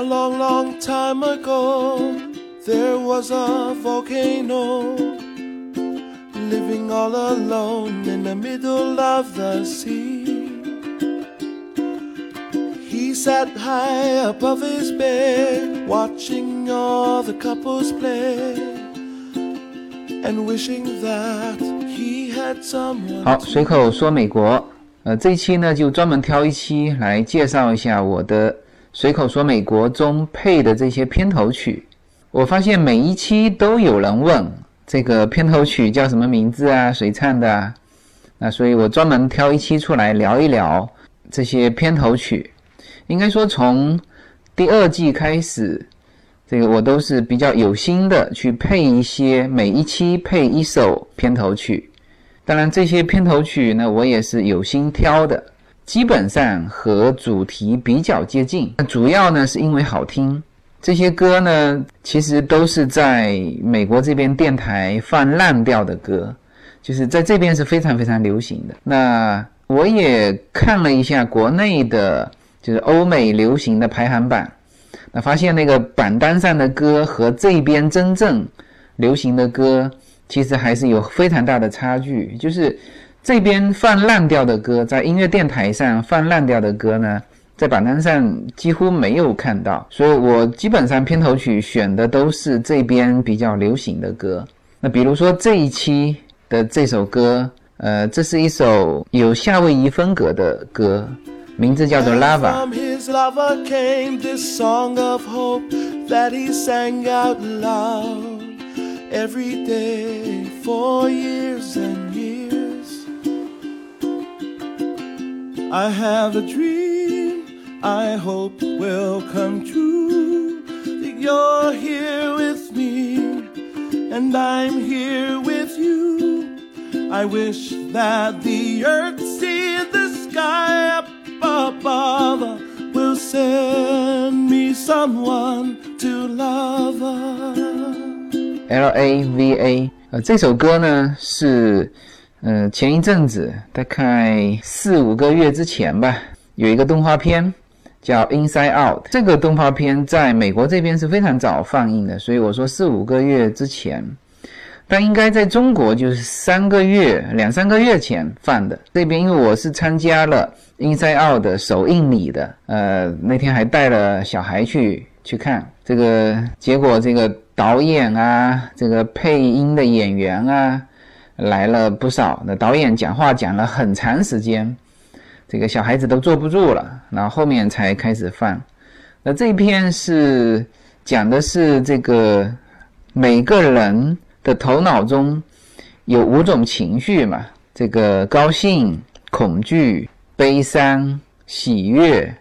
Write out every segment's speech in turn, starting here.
A long, long time ago, there was a volcano living all alone in the middle of the sea. He sat high above his bed, watching all the couples play, and wishing that he had someone. 好，随口说美国，呃，这一期呢就专门挑一期来介绍一下我的 随口说美国中配的这些片头曲。我发现每一期都有人问这个片头曲叫什么名字啊，谁唱的啊？那所以我专门挑一期出来聊一聊这些片头曲。应该说，从第二季开始，这个我都是比较有心的去配一些，每一期配一首片头曲。当然，这些片头曲呢，我也是有心挑的，基本上和主题比较接近。主要呢是因为好听。这些歌呢，其实都是在美国这边电台放烂掉的歌，就是在这边是非常非常流行的。那我也看了一下国内的，就是欧美流行的排行榜，那发现那个榜单上的歌和这边真正流行的歌，其实还是有非常大的差距。就是这边放烂掉的歌，在音乐电台上放烂掉的歌呢。在榜单上几乎没有看到，所以我基本上片头曲选的都是这边比较流行的歌。那比如说这一期的这首歌，呃，这是一首有夏威夷风格的歌，名字叫做《Lava》。I hope will come true. That you're here with me, and I'm here with you. I wish that the earth, see the sky up above, will send me someone to love. L A V A，呃，这首歌呢是， 呃，前一阵子，大概四五个月之前吧，有一个动画片。叫 Inside Out，这个动画片在美国这边是非常早放映的，所以我说四五个月之前，但应该在中国就是三个月、两三个月前放的。这边因为我是参加了 Inside Out 的首映礼的，呃，那天还带了小孩去去看这个，结果这个导演啊，这个配音的演员啊，来了不少。那导演讲话讲了很长时间。这个小孩子都坐不住了，然后后面才开始放。那这一篇是讲的是这个每个人的头脑中有五种情绪嘛，这个高兴、恐惧、悲伤、喜悦、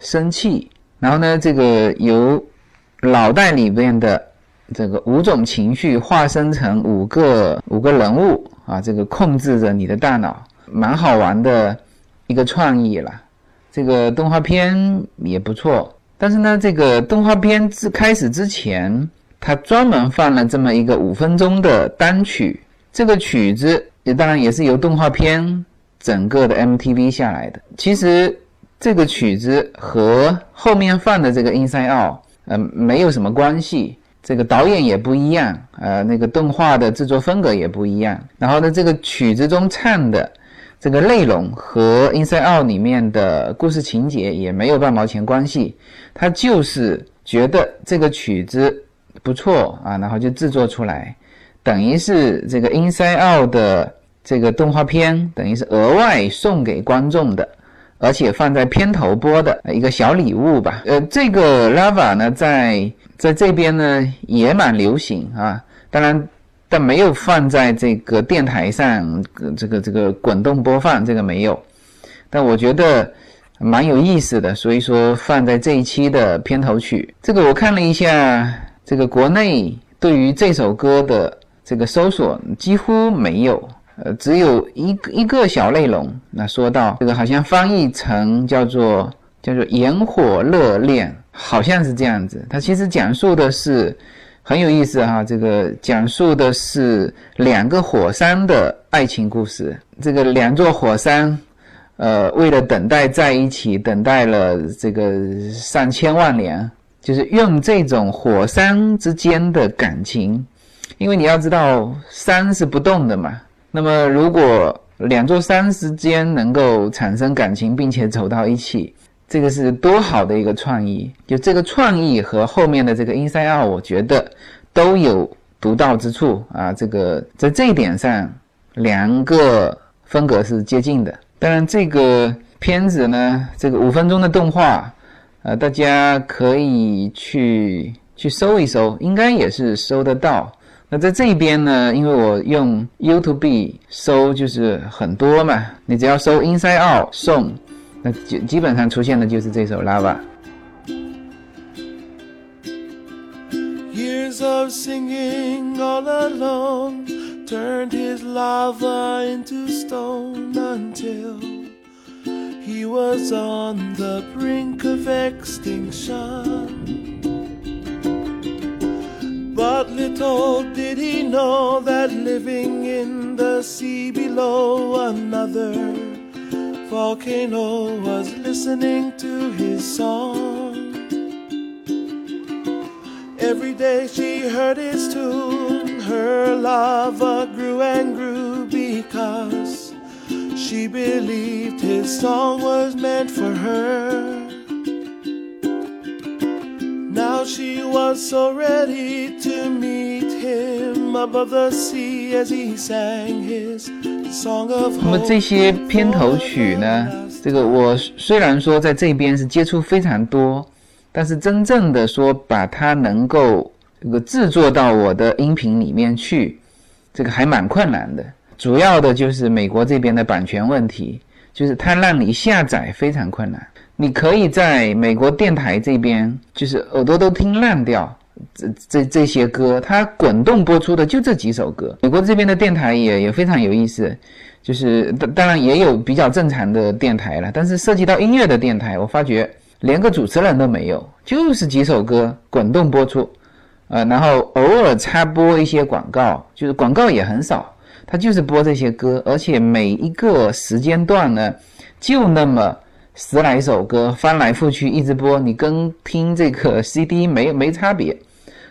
生气。然后呢，这个由脑袋里边的这个五种情绪化身成五个五个人物啊，这个控制着你的大脑，蛮好玩的。一个创意了，这个动画片也不错，但是呢，这个动画片之开始之前，他专门放了这么一个五分钟的单曲，这个曲子也当然也是由动画片整个的 MTV 下来的。其实这个曲子和后面放的这个 Inside Out，嗯，没有什么关系，这个导演也不一样，呃，那个动画的制作风格也不一样，然后呢，这个曲子中唱的。这个内容和《Inside Out》里面的故事情节也没有半毛钱关系，他就是觉得这个曲子不错啊，然后就制作出来，等于是这个《Inside Out》的这个动画片，等于是额外送给观众的，而且放在片头播的一个小礼物吧。呃，这个《Lava》呢，在在这边呢也蛮流行啊，当然。但没有放在这个电台上，这个这个滚动播放，这个没有。但我觉得蛮有意思的，所以说放在这一期的片头曲。这个我看了一下，这个国内对于这首歌的这个搜索几乎没有，呃，只有一个一个小内容。那说到这个，好像翻译成叫做叫做炎火热恋，好像是这样子。它其实讲述的是。很有意思哈，这个讲述的是两个火山的爱情故事。这个两座火山，呃，为了等待在一起，等待了这个上千万年，就是用这种火山之间的感情，因为你要知道山是不动的嘛。那么如果两座山之间能够产生感情，并且走到一起，这个是多好的一个创意！就这个创意和后面的这个 Inside Out，我觉得都有独到之处啊。这个在这一点上，两个风格是接近的。当然，这个片子呢，这个五分钟的动画。呃，大家可以去去搜一搜，应该也是搜得到。那在这边呢，因为我用 YouTube 搜，就是很多嘛，你只要搜 Inside Out 送那基基本上出现的就是这首 Lava。Years of singing all alone turned his lava into stone until he was on the brink of extinction. But little did he know that living in the sea below another volcano was listening to his song. Every day she heard his tune, her lava grew and grew because She believed his song was meant for her. Now she was so ready to meet him above the sea as he sang his. 那么这些片头曲呢？这个我虽然说在这边是接触非常多，但是真正的说把它能够这个制作到我的音频里面去，这个还蛮困难的。主要的就是美国这边的版权问题，就是它让你下载非常困难。你可以在美国电台这边，就是耳朵都听烂掉，这这这些歌，它滚动播出的就这几首歌。美国这边的电台也也非常有意思，就是当当然也有比较正常的电台了，但是涉及到音乐的电台，我发觉连个主持人都没有，就是几首歌滚动播出，呃，然后偶尔插播一些广告，就是广告也很少。他就是播这些歌，而且每一个时间段呢，就那么十来首歌，翻来覆去一直播，你跟听这个 CD 没没差别。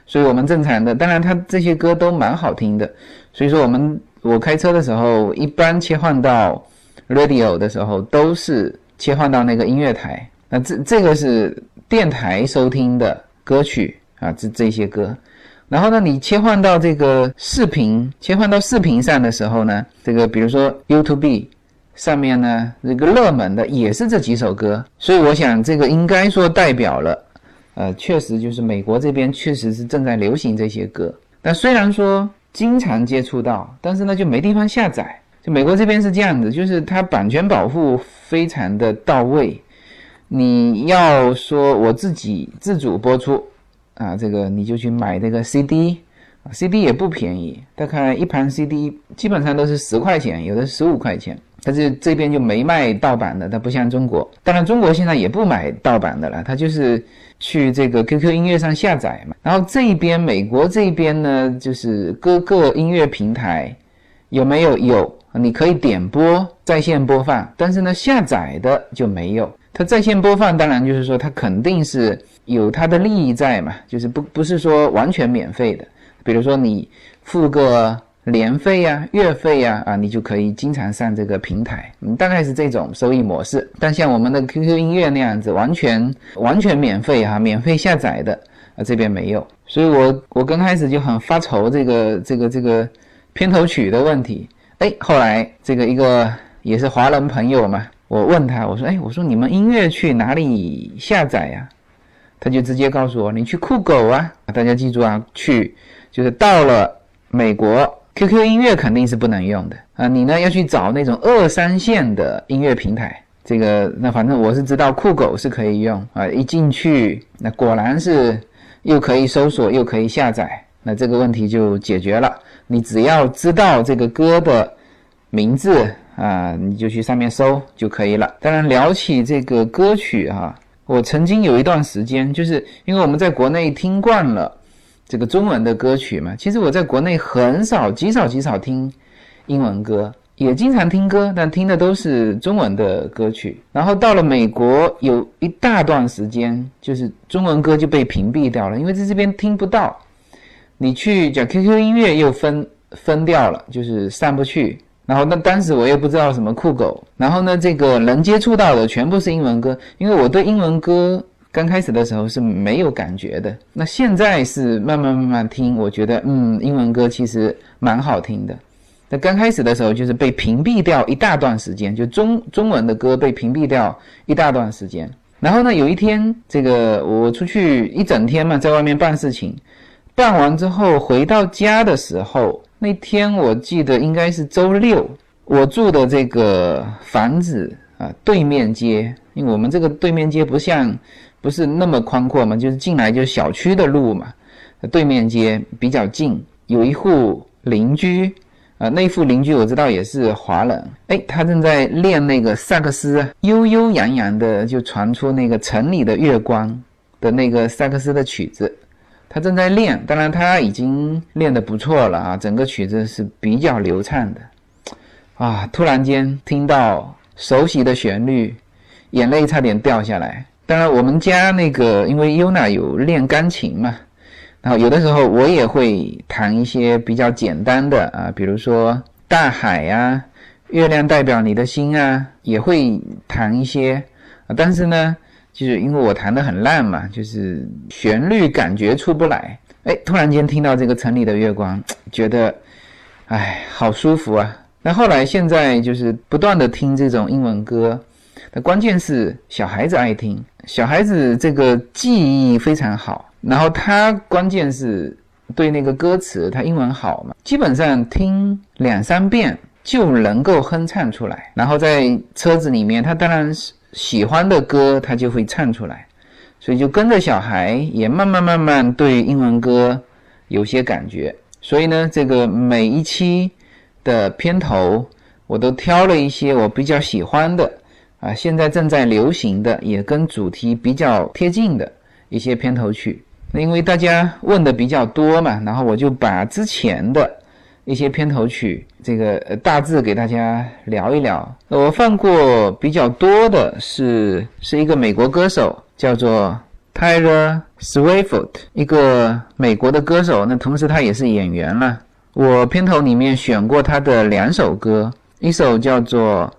所以我们正常的，当然他这些歌都蛮好听的。所以说我们我开车的时候，一般切换到 radio 的时候，都是切换到那个音乐台。那这这个是电台收听的歌曲啊，这这些歌。然后呢，你切换到这个视频，切换到视频上的时候呢，这个比如说 YouTube 上面呢，这个热门的也是这几首歌，所以我想这个应该说代表了，呃，确实就是美国这边确实是正在流行这些歌。但虽然说经常接触到，但是呢就没地方下载。就美国这边是这样子，就是它版权保护非常的到位，你要说我自己自主播出。啊，这个你就去买这个 CD，啊，CD 也不便宜，大概一盘 CD 基本上都是十块钱，有的十五块钱。但是这边就没卖盗版的，它不像中国。当然，中国现在也不买盗版的了，它就是去这个 QQ 音乐上下载嘛。然后这边美国这边呢，就是各个音乐平台有没有有，你可以点播在线播放，但是呢下载的就没有。它在线播放，当然就是说它肯定是。有它的利益在嘛，就是不不是说完全免费的，比如说你付个年费呀、月费呀，啊，你就可以经常上这个平台，嗯，大概是这种收益模式。但像我们的 QQ 音乐那样子，完全完全免费哈，免费下载的啊，这边没有。所以我我刚开始就很发愁这个这个这个片头曲的问题，哎，后来这个一个也是华人朋友嘛，我问他，我说，哎，我说你们音乐去哪里下载呀？他就直接告诉我：“你去酷狗啊！大家记住啊，去就是到了美国，QQ 音乐肯定是不能用的啊。你呢要去找那种二三线的音乐平台。这个那反正我是知道酷狗是可以用啊。一进去，那果然是又可以搜索又可以下载，那这个问题就解决了。你只要知道这个歌的名字啊，你就去上面搜就可以了。当然聊起这个歌曲哈。”我曾经有一段时间，就是因为我们在国内听惯了这个中文的歌曲嘛，其实我在国内很少、极少、极少听英文歌，也经常听歌，但听的都是中文的歌曲。然后到了美国，有一大段时间就是中文歌就被屏蔽掉了，因为在这边听不到。你去讲 QQ 音乐又分分掉了，就是上不去。然后那当时我又不知道什么酷狗，然后呢，这个能接触到的全部是英文歌，因为我对英文歌刚开始的时候是没有感觉的。那现在是慢慢慢慢听，我觉得嗯，英文歌其实蛮好听的。那刚开始的时候就是被屏蔽掉一大段时间，就中中文的歌被屏蔽掉一大段时间。然后呢，有一天这个我出去一整天嘛，在外面办事情，办完之后回到家的时候。那天我记得应该是周六，我住的这个房子啊，对面街，因为我们这个对面街不像，不是那么宽阔嘛，就是进来就是小区的路嘛，对面街比较近，有一户邻居啊，那户邻居我知道也是华人，哎，他正在练那个萨克斯，悠悠扬扬的就传出那个城里的月光的那个萨克斯的曲子。他正在练，当然他已经练得不错了啊，整个曲子是比较流畅的，啊，突然间听到熟悉的旋律，眼泪差点掉下来。当然，我们家那个因为优娜有练钢琴嘛，然后有的时候我也会弹一些比较简单的啊，比如说大海呀，月亮代表你的心啊，也会弹一些啊，但是呢。就是因为我弹的很烂嘛，就是旋律感觉出不来。哎，突然间听到这个城里的月光，觉得，哎，好舒服啊。那后来现在就是不断的听这种英文歌，那关键是小孩子爱听，小孩子这个记忆非常好，然后他关键是对那个歌词，他英文好嘛，基本上听两三遍就能够哼唱出来。然后在车子里面，他当然是。喜欢的歌，他就会唱出来，所以就跟着小孩也慢慢慢慢对英文歌有些感觉。所以呢，这个每一期的片头我都挑了一些我比较喜欢的啊，现在正在流行的，也跟主题比较贴近的一些片头曲。那因为大家问的比较多嘛，然后我就把之前的。一些片头曲，这个大致给大家聊一聊。我放过比较多的是是一个美国歌手，叫做 Taylor Swift，一个美国的歌手。那同时他也是演员了。我片头里面选过他的两首歌，一首叫做《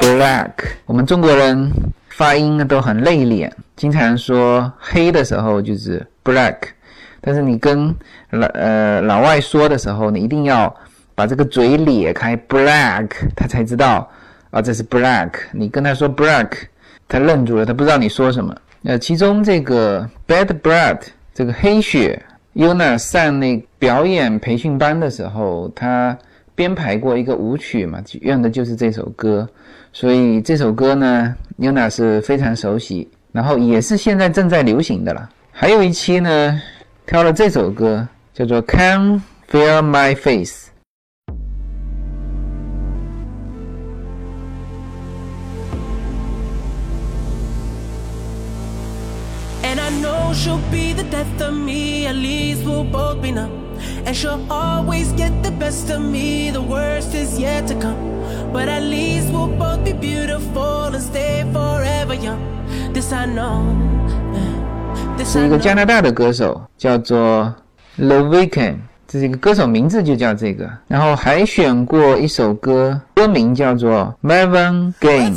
Black，我们中国人发音都很内敛，经常说黑的时候就是 black，但是你跟老呃老外说的时候，你一定要把这个嘴咧开，black，他才知道啊这是 black。你跟他说 black，他愣住了，他不知道你说什么。呃，其中这个 bad blood，这个黑血，Yuna 上那表演培训班的时候，他编排过一个舞曲嘛，用的就是这首歌。所以这首歌呢，Yuna 是非常熟悉，然后也是现在正在流行的了。还有一期呢，挑了这首歌，叫做《Can Feel My Face》。And she'll always get the best of me, the worst is yet to come. But at least we'll both be beautiful and stay forever young. This I know. 是一个加拿大的歌手，叫做 The Weeknd，这是一个歌手名字就叫这个。然后还选过一首歌，歌名叫做 Marvin Gaye。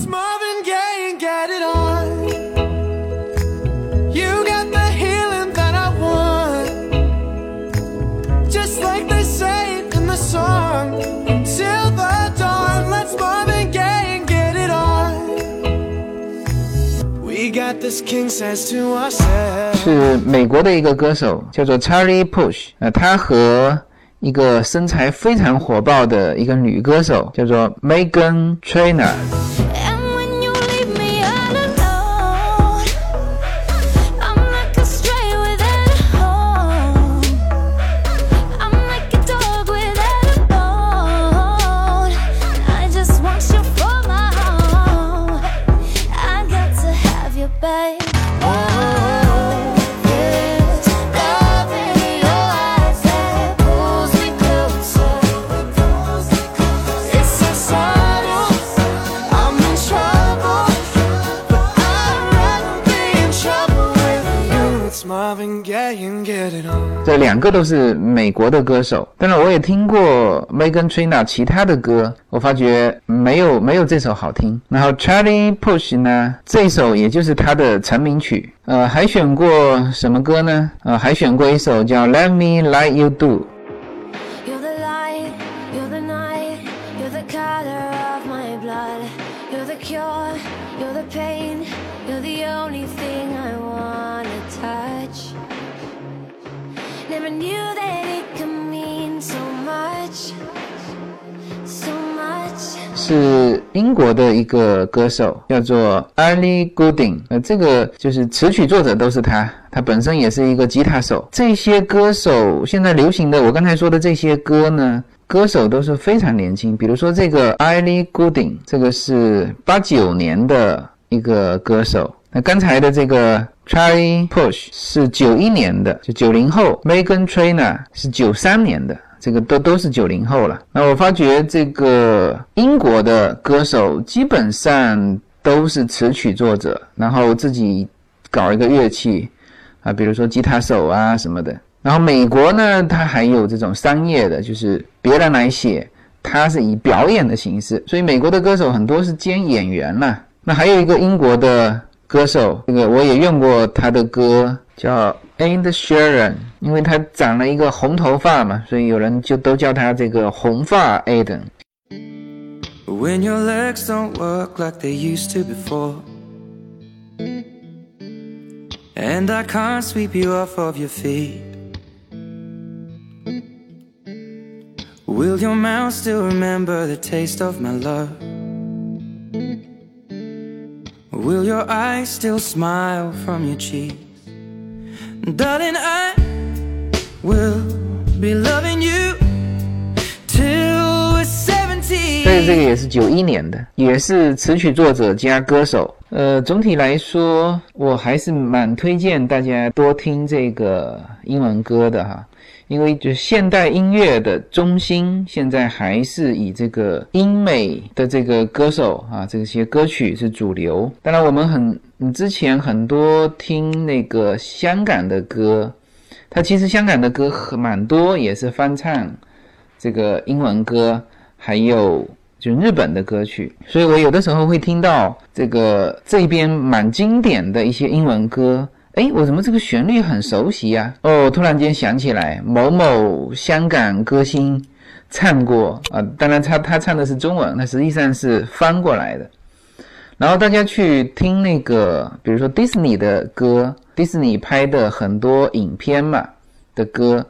是美国的一个歌手，叫做 Charlie Push。呃，他和一个身材非常火爆的一个女歌手，叫做 Megan Trainer。歌都是美国的歌手，当然我也听过 Megan Trainor 其他的歌，我发觉没有没有这首好听。然后 Charlie Push 呢，这首也就是他的成名曲，呃，还选过什么歌呢？呃，还选过一首叫 Let Me Like You Do。是英国的一个歌手，叫做 Ellie Goulding。呃，这个就是词曲作者都是他，他本身也是一个吉他手。这些歌手现在流行的，我刚才说的这些歌呢，歌手都是非常年轻。比如说这个 Ellie Goulding，这个是八九年的一个歌手。那刚才的这个 Charlie Push 是九一年的，就九零后。Megan Trainor 是九三年的。这个都都是九零后了。那我发觉这个英国的歌手基本上都是词曲作者，然后自己搞一个乐器啊，比如说吉他手啊什么的。然后美国呢，他还有这种商业的，就是别人来写，他是以表演的形式。所以美国的歌手很多是兼演员了。那还有一个英国的歌手，这个我也用过他的歌，叫。And Sharon，因为他长了一个红头发嘛，所以有人就都叫他这个红发 Aiden。When your legs don't work like they used to before, and I can't sweep you off of your feet, will your mouth still remember the taste of my love? Will your eyes still smile from your cheek? Darling, I will be loving you till we're seventy。所以这个也是九一年的，也是词曲作者加歌手。呃，总体来说，我还是蛮推荐大家多听这个英文歌的哈。因为就现代音乐的中心，现在还是以这个英美的这个歌手啊，这些歌曲是主流。当然，我们很之前很多听那个香港的歌，它其实香港的歌很蛮多，也是翻唱这个英文歌，还有就日本的歌曲。所以我有的时候会听到这个这边蛮经典的一些英文歌。哎，我怎么这个旋律很熟悉呀？哦，突然间想起来，某某香港歌星唱过啊。当然，他他唱的是中文，他实际上是翻过来的。然后大家去听那个，比如说迪士尼的歌，迪士尼拍的很多影片嘛的歌，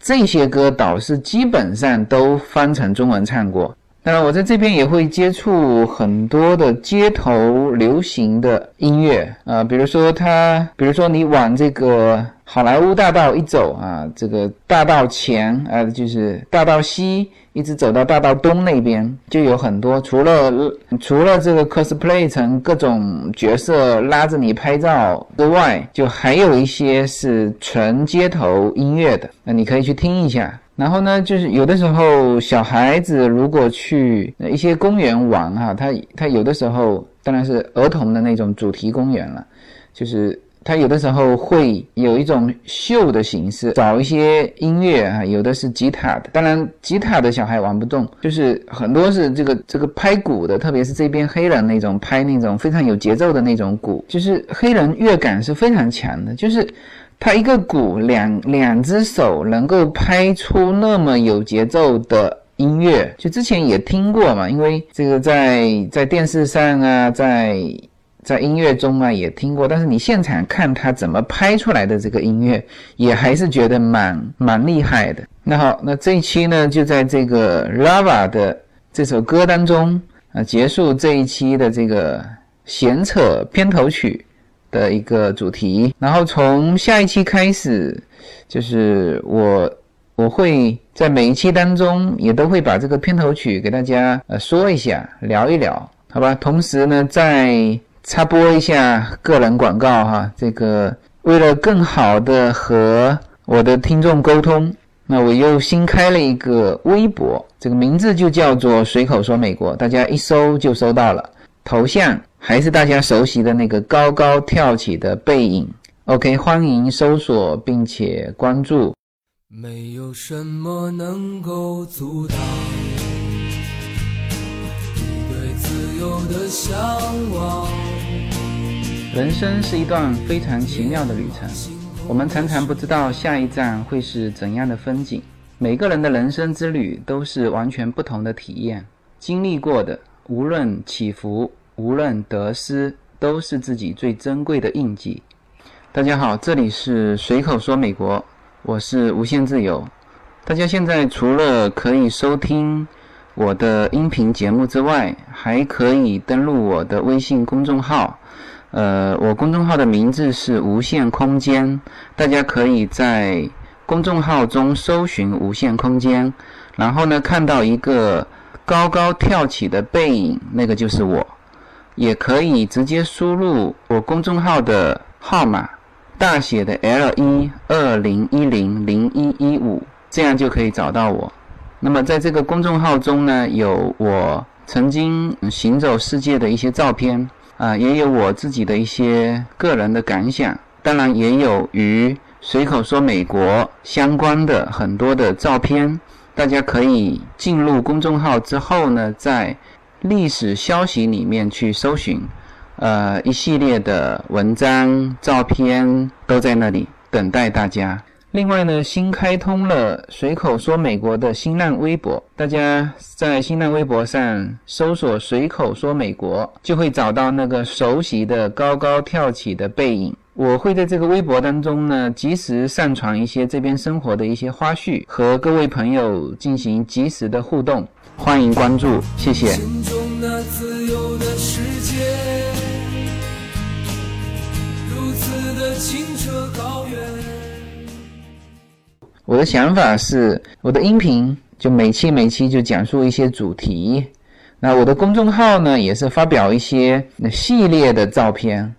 这些歌倒是基本上都翻成中文唱过。当然，我在这边也会接触很多的街头流行的音乐啊，比如说他，比如说你往这个好莱坞大道一走啊，这个大道前啊，就是大道西，一直走到大道东那边，就有很多除了除了这个 cosplay 成各种角色拉着你拍照之外，就还有一些是纯街头音乐的，那你可以去听一下。然后呢，就是有的时候小孩子如果去一些公园玩哈，他他有的时候当然是儿童的那种主题公园了，就是他有的时候会有一种秀的形式，找一些音乐啊，有的是吉他的，当然吉他的小孩玩不动，就是很多是这个这个拍鼓的，特别是这边黑人那种拍那种非常有节奏的那种鼓，就是黑人乐感是非常强的，就是。他一个鼓，两两只手能够拍出那么有节奏的音乐，就之前也听过嘛，因为这个在在电视上啊，在在音乐中啊也听过，但是你现场看他怎么拍出来的这个音乐，也还是觉得蛮蛮厉害的。那好，那这一期呢就在这个 Lava 的这首歌当中啊结束这一期的这个闲扯片头曲的一个主题。然后从下一期开始，就是我我会在每一期当中也都会把这个片头曲给大家呃说一下，聊一聊，好吧？同时呢，再插播一下个人广告哈，这个为了更好的和我的听众沟通，那我又新开了一个微博，这个名字就叫做“随口说美国”，大家一搜就搜到了。头像还是大家熟悉的那个高高跳起的背影。OK，欢迎搜索并且关注。没有什么能够阻挡你对自由的向往。人生是一段非常奇妙的旅程，我们常常不知道下一站会是怎样的风景。每个人的人生之旅都是完全不同的体验，经历过的无论起伏，无论得失，都是自己最珍贵的印记。大家好，这里是随口说美国，我是无限自由。大家现在除了可以收听我的音频节目之外，还可以登录我的微信公众号。呃，我公众号的名字是无限空间，大家可以在公众号中搜寻“无限空间”，然后呢，看到一个高高跳起的背影，那个就是我。也可以直接输入我公众号的号码，大写的 L 一二零一零零一一五，这样就可以找到我。那么在这个公众号中呢，有我曾经行走世界的一些照片。啊，也有我自己的一些个人的感想，当然也有与随口说美国相关的很多的照片。大家可以进入公众号之后呢，在历史消息里面去搜寻，呃，一系列的文章、照片都在那里等待大家。另外呢，新开通了随口说美国的新浪微博，大家在新浪微博上搜索“随口说美国”，就会找到那个熟悉的高高跳起的背影。我会在这个微博当中呢，及时上传一些这边生活的一些花絮，和各位朋友进行及时的互动。欢迎关注，谢谢。我的想法是，我的音频就每期每期就讲述一些主题，那我的公众号呢也是发表一些那系列的照片，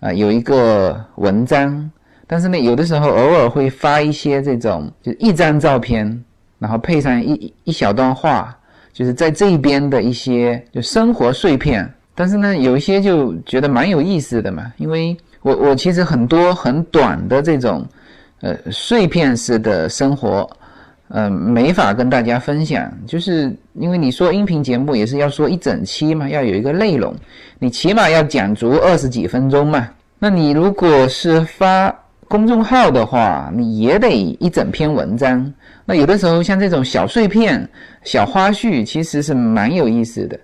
啊，有一个文章，但是呢有的时候偶尔会发一些这种就一张照片，然后配上一一小段话，就是在这边的一些就生活碎片，但是呢有一些就觉得蛮有意思的嘛，因为我我其实很多很短的这种。呃，碎片式的生活，呃，没法跟大家分享，就是因为你说音频节目也是要说一整期嘛，要有一个内容，你起码要讲足二十几分钟嘛。那你如果是发公众号的话，你也得一整篇文章。那有的时候像这种小碎片、小花絮，其实是蛮有意思的。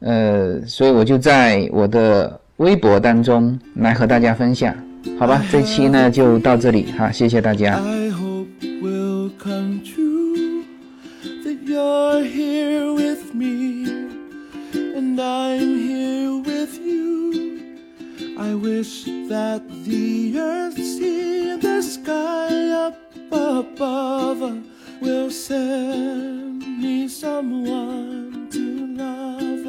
呃，所以我就在我的微博当中来和大家分享。好吧，这期呢就到这里哈，谢谢大家。wish that the earth and the sky up above will send me someone to love.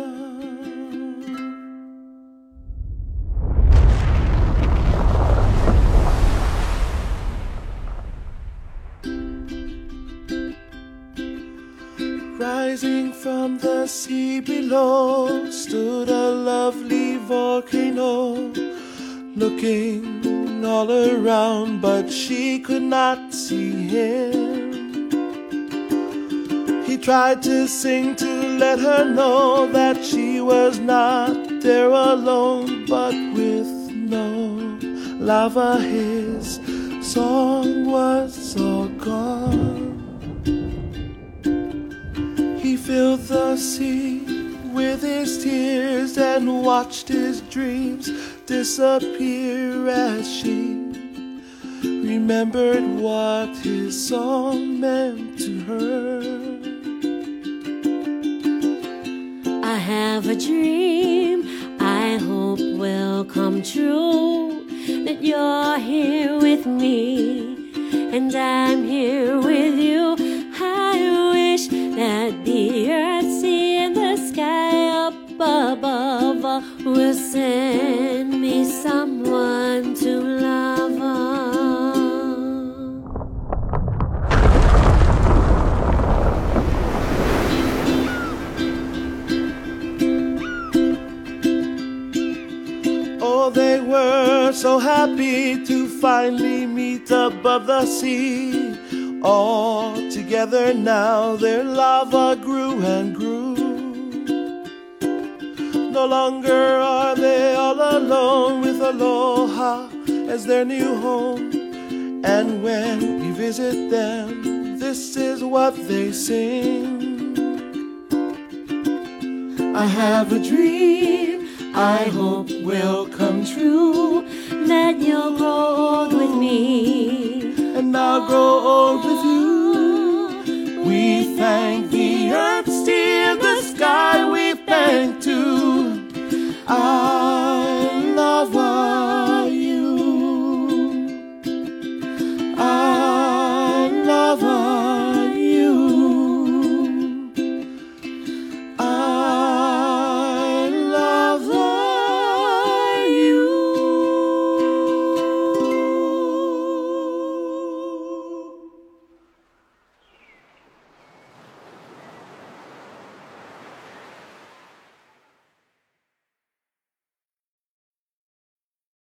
Rising from the sea below stood a lovely volcano looking all around, but she could not see him. He tried to sing to let her know that she was not there alone, but with no lava, his song was all gone He filled the sea with his tears and watched his dreams disappear as she remembered what his song meant to her. I have a dream I hope will come true that you're here with me and I'm here with you. I wish that the earth, sea, and the sky up above will send someone to love. on. Oh, they were so happy to finally meet above the sea. All together now their lava grew and grew. No longer are they all alone with Aloha as their new home. And when we visit them, this is what they sing. I have a dream I hope will come true. That you'll grow old with me. And I'll grow old with you.